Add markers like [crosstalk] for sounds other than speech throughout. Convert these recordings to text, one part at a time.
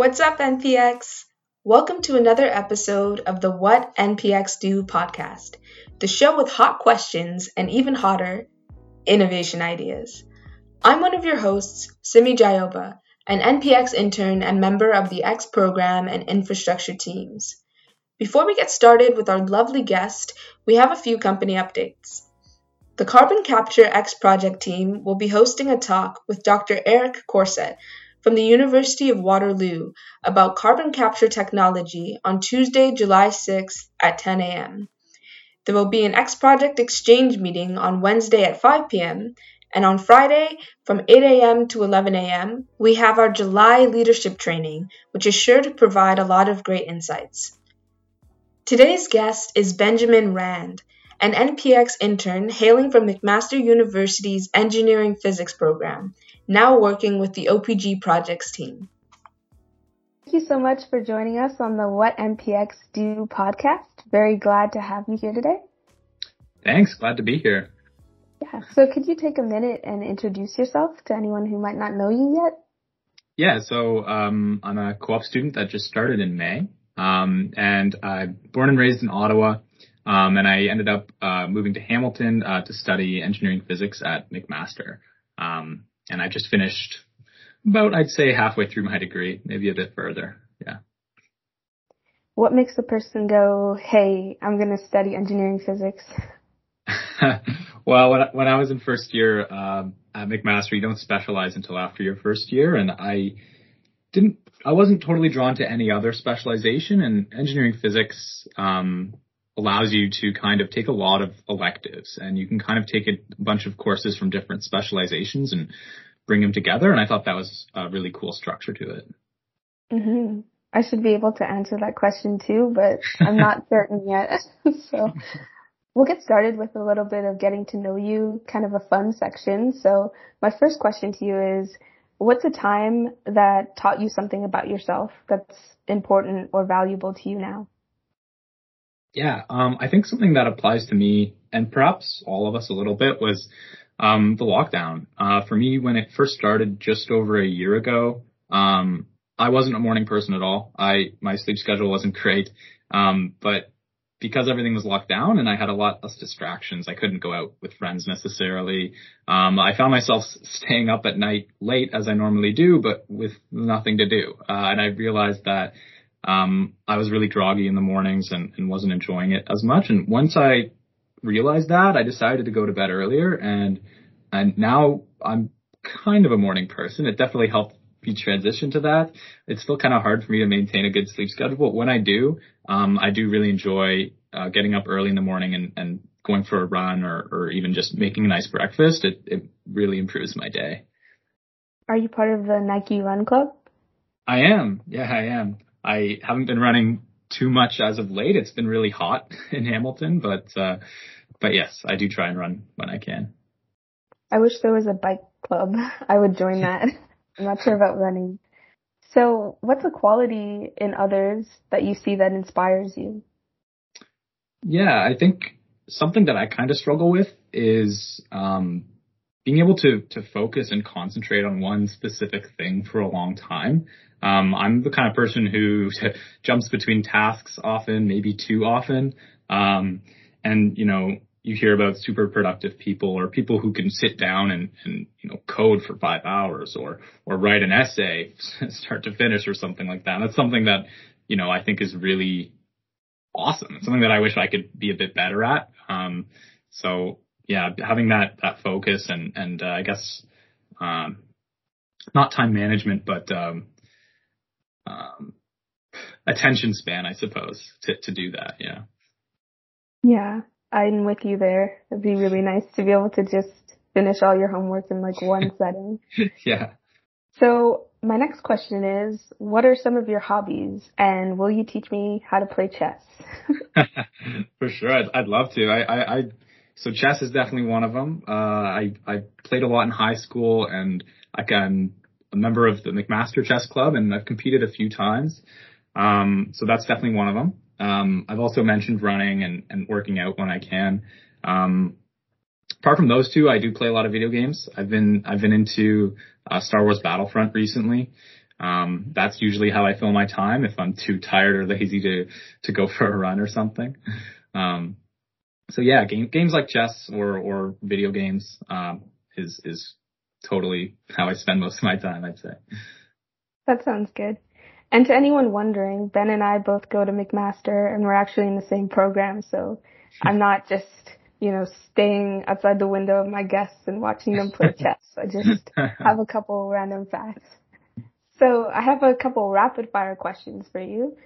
What's up, NPX? Welcome to another episode of the What NPX Do podcast, the show with hot questions and even hotter innovation ideas. I'm one of your hosts, Simi Jayoba, an NPX intern and member of the X program and infrastructure teams. Before we get started with our lovely guest, we have a few company updates. The Carbon Capture X project team will be hosting a talk with Dr. Eric Croiset from the University of Waterloo about carbon capture technology on Tuesday, July 6th at 10 a.m. There will be an X Project Exchange meeting on Wednesday at 5 p.m. And on Friday from 8 a.m. to 11 a.m., we have our July leadership training, which is sure to provide a lot of great insights. Today's guest is Benjamin Rand, an NPX intern hailing from McMaster University's Engineering Physics program now working with the OPG projects team. Thank you so much for joining us on the What NPX Do podcast. Very glad to have you here today. Thanks. Glad to be here. Yeah. So could you take a minute and introduce yourself to anyone who might not know you yet? Yeah. So, um, I'm a co-op student that just started in May. Um, and I'm born and raised in Ottawa. Um, and I ended up, uh, moving to Hamilton, uh, to study engineering physics at McMaster. Um, and I just finished about, I'd say halfway through my degree, maybe a bit further. Yeah. What makes a person go, hey, I'm going to study engineering physics? [laughs] well, when I, when I was in first year um, at McMaster, you don't specialize until after your first year, and I didn't. I wasn't totally drawn to any other specialization, and engineering physics um, allows you to kind of take a lot of electives and you can kind of take a bunch of courses from different specializations and bring them together. And I thought that was a really cool structure to it. Mm-hmm. I should be able to answer that question too, but I'm not [laughs] certain yet. [laughs] so we'll get started with a little bit of getting to know you, kind of a fun section. So my first question to you is, what's a time that taught you something about yourself that's important or valuable to you now? Yeah, um, I think something that applies to me and perhaps all of us a little bit was um, the lockdown. Uh, for me, when it first started just over a year ago, um, I wasn't a morning person at all. I my sleep schedule wasn't [laughs] great, um, but because everything was locked down and I had a lot less distractions, I couldn't go out with friends necessarily. Um, I found myself staying up at night late as I normally do, but with nothing to do. Uh, and I realized that um, I was really groggy in the mornings and, and wasn't enjoying it as much. And once I realized that, I decided to go to bed earlier and, and now I'm kind of a morning person. It definitely helped me transition to that. It's still kind of hard for me to maintain a good sleep schedule, but when I do, um, I do really enjoy uh, getting up early in the morning and, and going for a run or, or even just making a nice breakfast. It, it really improves my day. Are you part of the Nike Run Club? I am. Yeah, I am. I haven't been running too much as of late. It's been really hot [laughs] in Hamilton, but uh, but yes, I do try and run when I can. I wish there was a bike club. [laughs] I would join [laughs] that. I'm not sure about running. So, what's a quality in others that you see that inspires you? Yeah, I think something that I kind of struggle with is um, being able to to focus and concentrate on one specific thing for a long time. Um, I'm the kind of person who [laughs] jumps between tasks often, maybe too often. Um, and you know, you hear about super productive people or people who can sit down and, and you know code for five hours or or write an essay [laughs] start to finish or something like that. And that's something that you know I think is really awesome. It's something that I wish I could be a bit better at. Um, so yeah, having that that focus and and uh, I guess um, not time management, but um, um, attention span, I suppose, to to do that. Yeah. Yeah, I'm with you there. It'd be really nice to be able to just finish all your homework in like one [laughs] setting. Yeah. So my next question is, what are some of your hobbies, and will you teach me how to play chess? [laughs] [laughs] For sure, I'd, I'd love to. I, I, I so chess is definitely one of them. Uh, I, I played a lot in high school and I am a member of the McMaster Chess Club and I've competed a few times. Um, so that's definitely one of them. Um, I've also mentioned running and, and working out when I can. Um, apart from those two, I do play a lot of video games. I've been, I've been into, uh, Star Wars Battlefront recently. Um, that's usually how I fill my time if I'm too tired or lazy to, to go [laughs] for a run or something. Um, so yeah, game, games like chess or, or video games, um, is, is totally how I spend most of my time, I'd say. That sounds good. And to anyone wondering, Ben and I both go to McMaster and we're actually in the same program. So I'm not just, you know, staying outside the window of my guests and watching them play [laughs] chess. I just have a couple random facts. So I have a couple rapid fire questions for you.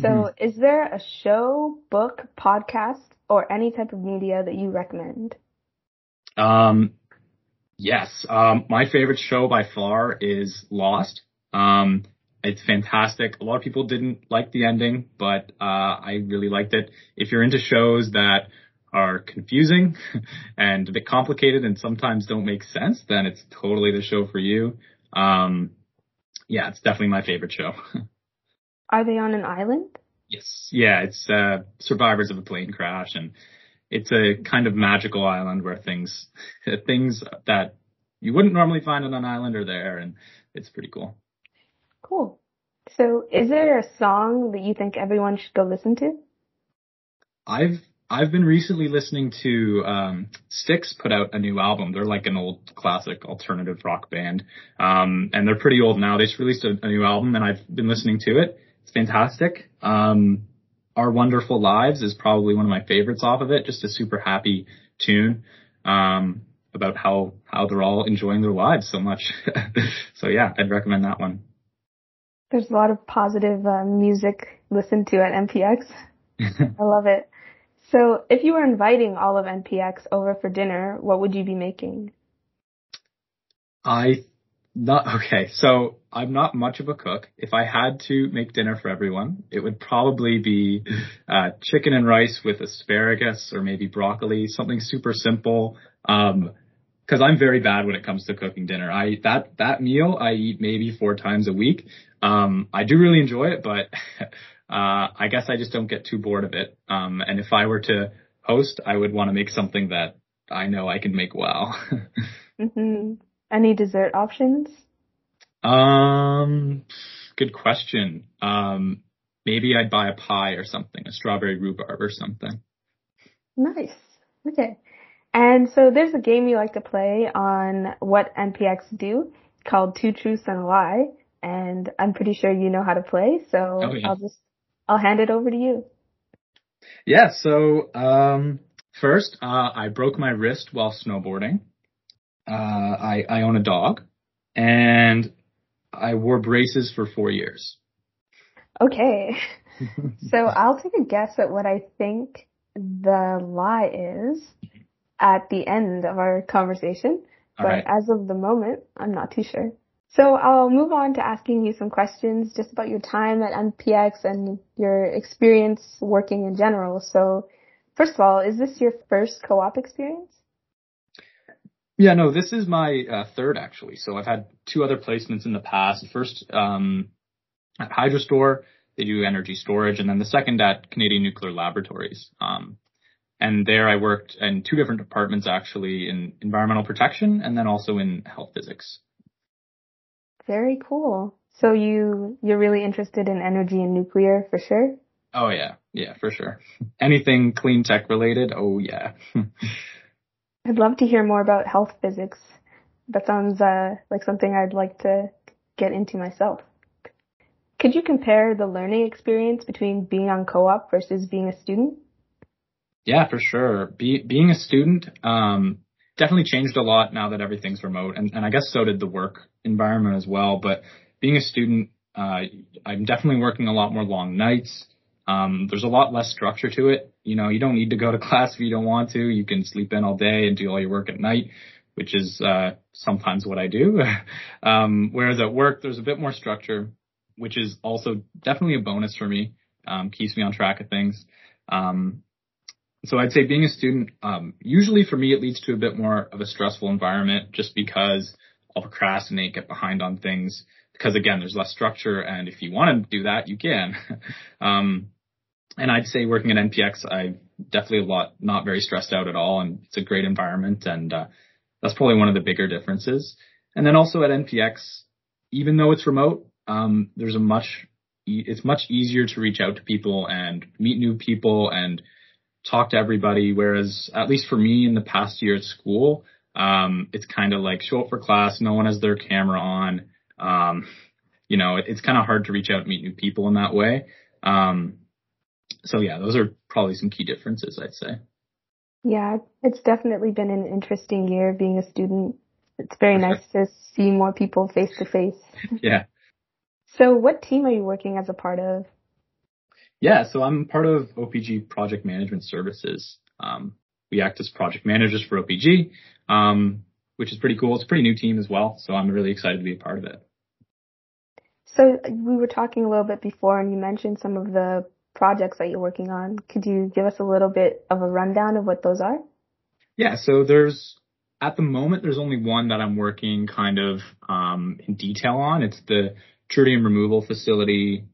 So mm-hmm. is there a show, book, podcast, or any type of media that you recommend? Um, yes. Um, my favorite show by far is Lost. Um, it's fantastic. A lot of people didn't like the ending, but uh, I really liked it. If you're into shows that are confusing [laughs] and a bit complicated and sometimes don't make sense, then it's totally the show for you. Um, yeah, it's definitely my favorite show. [laughs] Are they on an island? Yes. Yeah, it's uh, survivors of a plane crash, and it's a kind of magical island where things [laughs] things that you wouldn't normally find on an island are there, and it's pretty cool. Cool. So, is there a song that you think everyone should go listen to? I've I've been recently listening to um, Styx put out a new album. They're like an old classic alternative rock band, um, and they're pretty old now. They just released a, a, new album, and I've been listening to it. It's fantastic. Um, Our Wonderful Lives is probably one of my favorites off of it. Just a super happy tune um, about how how they're all enjoying their lives so much. [laughs] so yeah, I'd recommend that one. There's a lot of positive uh, music listened to at NPX. [laughs] I love it. So, if you were inviting all of NPX over for dinner, what would you be making? I not okay. So I'm not much of a cook. If I had to make dinner for everyone, it would probably be uh, chicken and rice with asparagus or maybe broccoli, something super simple. Um, because I'm very bad when it comes to cooking dinner. I eat that that meal I eat maybe four times a week. Um, I do really enjoy it, but [laughs] uh, I guess I just don't get too bored of it. Um, and if I were to host, I would want to make something that I know I can make well. [laughs] mm-hmm. Any dessert options? Um, good question. Um, maybe I'd buy a pie or something, a strawberry rhubarb or something. Nice. Okay. And so there's a game you like to play on what NPX do called Two Truths and a Lie. And I'm pretty sure you know how to play. So oh, yeah. I'll just, I'll hand it over to you. Yeah. So, um, first, uh, I broke my wrist while snowboarding. Uh, I, I own a dog and I wore braces for four years. Okay. [laughs] so I'll take a guess at what I think the lie is at the end of our conversation. But right. as of the moment, I'm not too sure. So I'll move on to asking you some questions just about your time at NPX and your experience working in general. So first of all, is this your first co-op experience? Yeah, no, this is my uh, third actually. So I've had two other placements in the past. First, um, at Hydrostor, they do energy storage, and then the second at Canadian Nuclear Laboratories. Um, and there I worked in two different departments actually in environmental protection and then also in health physics. Very cool. So you you're really interested in energy and nuclear for sure? Oh yeah, yeah, for sure. Anything clean tech related? Oh yeah. [laughs] I'd love to hear more about health physics. That sounds uh, like something I'd like to get into myself. Could you compare the learning experience between being on co-op versus being a student? Yeah, for sure. Be, being a student, um, definitely changed a lot now that everything's remote, and, and I guess so did the work environment as well. But being a student, uh, I'm definitely working a lot more long nights. Um, there's a lot less structure to it. You know, you don't need to go to class if you don't want to. You can sleep in all day and do all your work at night, which is uh, sometimes what I do. [laughs] um, whereas at work, there's a bit more structure, which is also definitely a bonus for me. Um, keeps me on track of things. Um, so I'd say being a student, um, usually for me, it leads to a bit more of a stressful environment just because I'll procrastinate, get behind on things because again, there's less structure. And if you want to do that, you can. [laughs] um, and I'd say working at NPX, I definitely a lot, not very stressed out at all. And it's a great environment. And, uh, that's probably one of the bigger differences. And then also at NPX, even though it's remote, um, there's a much it's much easier to reach out to people and meet new people and talk to everybody. Whereas at least for me in the past year at school, um, it's kind of like show up for class, no one has their camera on. Um, you know, it, it's kind of hard to reach out and meet new people in that way. Um, so yeah, those are probably some key differences, I'd say. Yeah, it's definitely been an interesting year being a student. It's very nice to see more people face to face. Yeah. So what team are you working as a part of? Yeah, so I'm part of OPG Project Management Services. Um, we act as project managers for OPG, um, which is pretty cool. It's a pretty new team as well, so I'm really excited to be a part of it. So we were talking a little bit before, and you mentioned some of the projects that you're working on. Could you give us a little bit of a rundown of what those are? Yeah, so there's at the moment there's only one that I'm working kind of um, in detail on. It's the tritium removal facility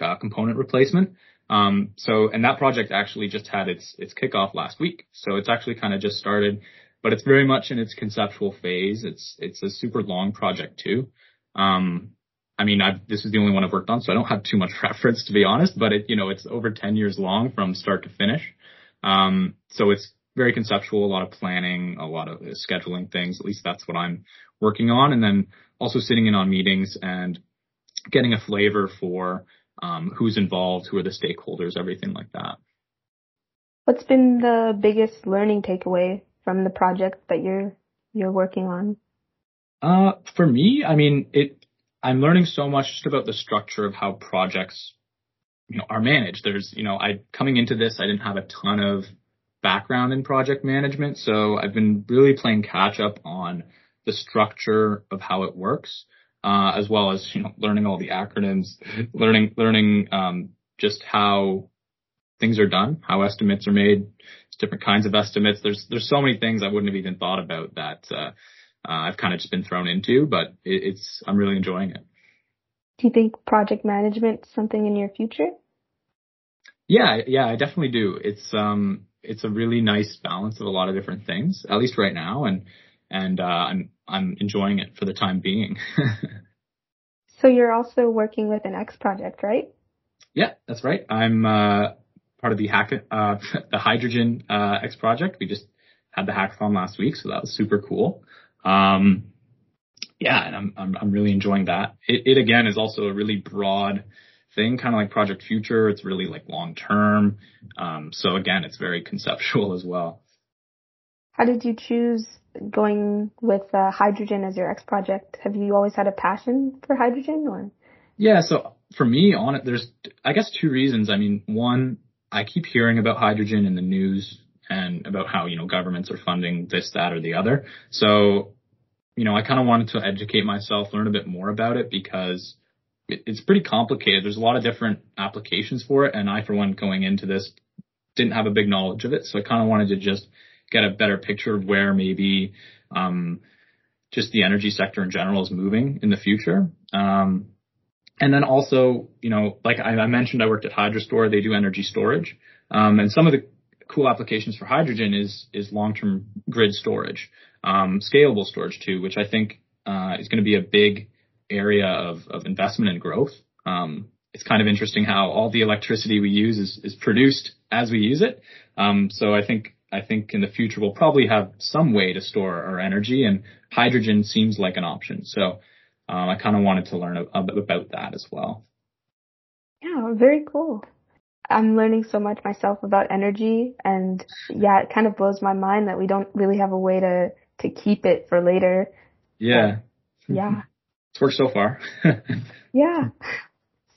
uh, component replacement. Um, so and that project actually just had its its kickoff last week. So it's actually kind of just started, but it's very much in its conceptual phase. It's it's a super long project too. Um, I mean, I've, this is the only one I've worked on, so I don't have too much [laughs] reference to be honest, but it, you know, it's over 10 years long from start to finish. Um, so it's very conceptual, a lot of planning, a lot of scheduling things. At least that's what I'm working on. And then also sitting in on meetings and getting a flavor for, um, who's involved, who are the stakeholders, everything like that. What's been the biggest learning takeaway from the project that you're, you're working on? Uh, for me, I mean, it, I'm learning so much just about the structure of how projects, you know, are managed. There's, you know, I coming into this, I didn't have a ton of background in project management, so I've been really playing catch up on the structure of how it works, uh, as well as you know, learning all the acronyms, [laughs] learning learning um, just how things are done, how estimates are made, different kinds of estimates. There's there's so many things I wouldn't have even thought about that uh, uh, I've kind of just been thrown into, but it, it's I'm really enjoying it. Do you think project management something in your future? Yeah, yeah, I definitely do. It's um it's a really nice balance of a lot of different things, at least right now, and and uh, I'm I'm enjoying it for the time being. [laughs] so you're also working with an X project, right? Yeah, that's right. I'm uh, part of the hack uh, [laughs] the hydrogen uh, X project. We just had the hackathon last week, so that was super cool. Um, yeah, and I'm, I'm, I'm really enjoying that. It, it again is also a really broad thing, kind of like Project Future. It's really like long term. Um, so again, it's very [laughs] conceptual as well. How did you choose going with uh, hydrogen as your X project? Have you always had a passion for hydrogen or? Yeah, so for me on it, there's, I guess two reasons. I mean, one, I keep hearing about hydrogen in the news and about how, you know, governments are funding this, that, or the other. So you know, I kind of wanted to educate myself, learn a bit more about it because it, it's pretty complicated. There's a lot of different applications for it. And I, for one, going into this, didn't have a big knowledge of it. So I kind of wanted to just get a better picture of where maybe, um, just the energy sector in general is moving in the future. Um, and then also, you know, like I, I mentioned, I worked at Hydrostor. They do energy storage. Um, and some of the cool applications for hydrogen is, is long-term grid storage um, scalable storage too, which I think uh, is going to be a big area of, of investment and growth. Um, it's kind of interesting how all the electricity we use is, is produced as we use it. Um, so I think I think in the future we'll probably have some way to store our energy, and hydrogen seems like an option. So um, I kind of wanted to learn a, a about that as well. Yeah, very cool. I'm learning so much myself about energy, and yeah, it kind of blows my mind that we don't really have a way to to keep it for later. Yeah. But, yeah. [laughs] It's worked so far. [laughs] yeah.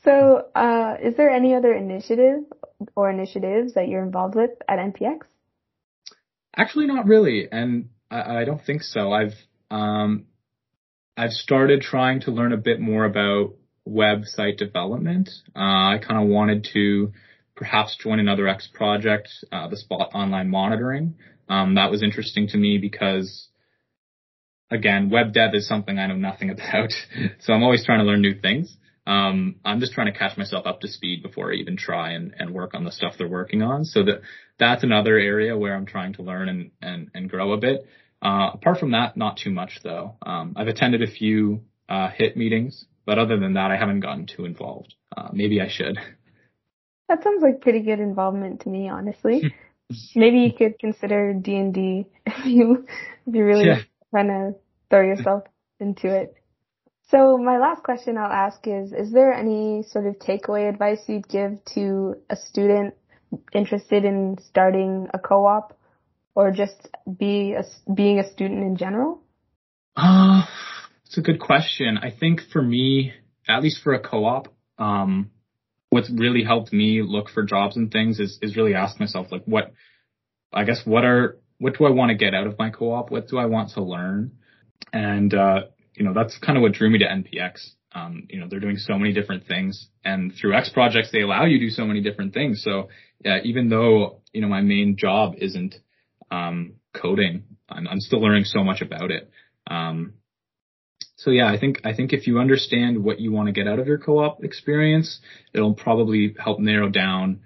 So, uh, is there any other initiative or initiatives that you're involved with at NPX? Actually, not really, and I, I don't think so. I've um, I've started trying to learn a bit more about website development. Uh, I kind of wanted to perhaps join another X project, uh, the Spot Online Monitoring. Um, that was interesting to me because again, web dev is something I know nothing [laughs] about. so I'm always trying to learn new things. Um, I'm just trying to catch myself up to speed before I even try and, and work on the stuff they're working on. So that that's another area where I'm trying to learn and, and, and grow a bit. Uh, apart from that, not too much though. Um, I've attended a few, uh, HIT meetings, but other than that, I haven't gotten too involved. Uh, maybe I should. [laughs] That sounds like pretty good involvement to me, honestly. [laughs] maybe you could consider D and D [laughs] if you if you really yeah. trying to throw yourself into it. So my last question I'll ask is: Is there any sort of takeaway advice you'd give to a student interested in starting a co-op, or just be a, being a student in general? Uh, it's a good question. I think for me, at least for a co-op, um, what's really helped me look for jobs and things is, is really ask myself, like, what, I guess, what are, what do I want to get out of my co-op? What do I want to learn? And, uh, you know, that's kind of what drew me to NPX. Um, you know, they're doing so many different things and through X projects, they allow you to do so many different things. So, yeah, even though, you know, my main job isn't, um, coding, I'm, I'm still learning so much about it. Um, so yeah, I think I think if you understand what you want to get out of your co-op experience, it'll probably help narrow down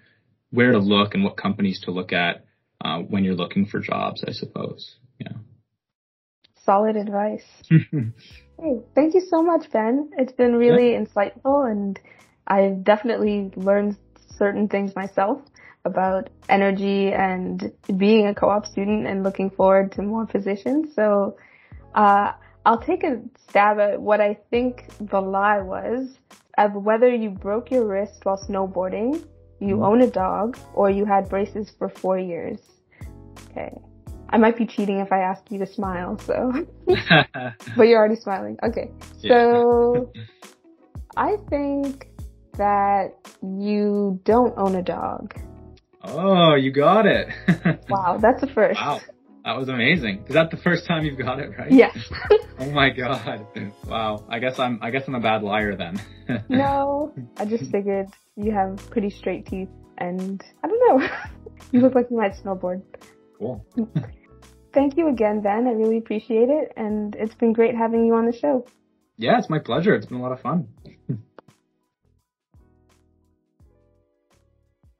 where to look and what companies to look at uh, when you're looking for jobs. I suppose. Yeah. Solid advice. [laughs] hey, thank you so much, Ben. It's been really yeah. insightful, and I've definitely learned certain things myself about energy and being a co-op student and looking forward to more positions. So uh, I'll take a stab at what I think the lie was of whether you broke your wrist while snowboarding, you mm. own a dog, or you had braces for four years. Okay. I might be cheating if I ask you to smile, so. [laughs] but you're already smiling. Okay. So, [laughs] I think that you don't own a dog. Oh, you got it. [laughs] wow, that's a first. Wow. That was amazing. Is that the first time you've got it right? Yes. [laughs] oh my god. Wow. I guess I'm I guess I'm a bad liar then. [laughs] no. I just figured you have pretty straight teeth and I don't know. [laughs] you look like you might snowboard. Cool. Thank you again, Ben. I really appreciate it and it's been great having you on the show. Yeah, it's my pleasure. It's been a lot of fun.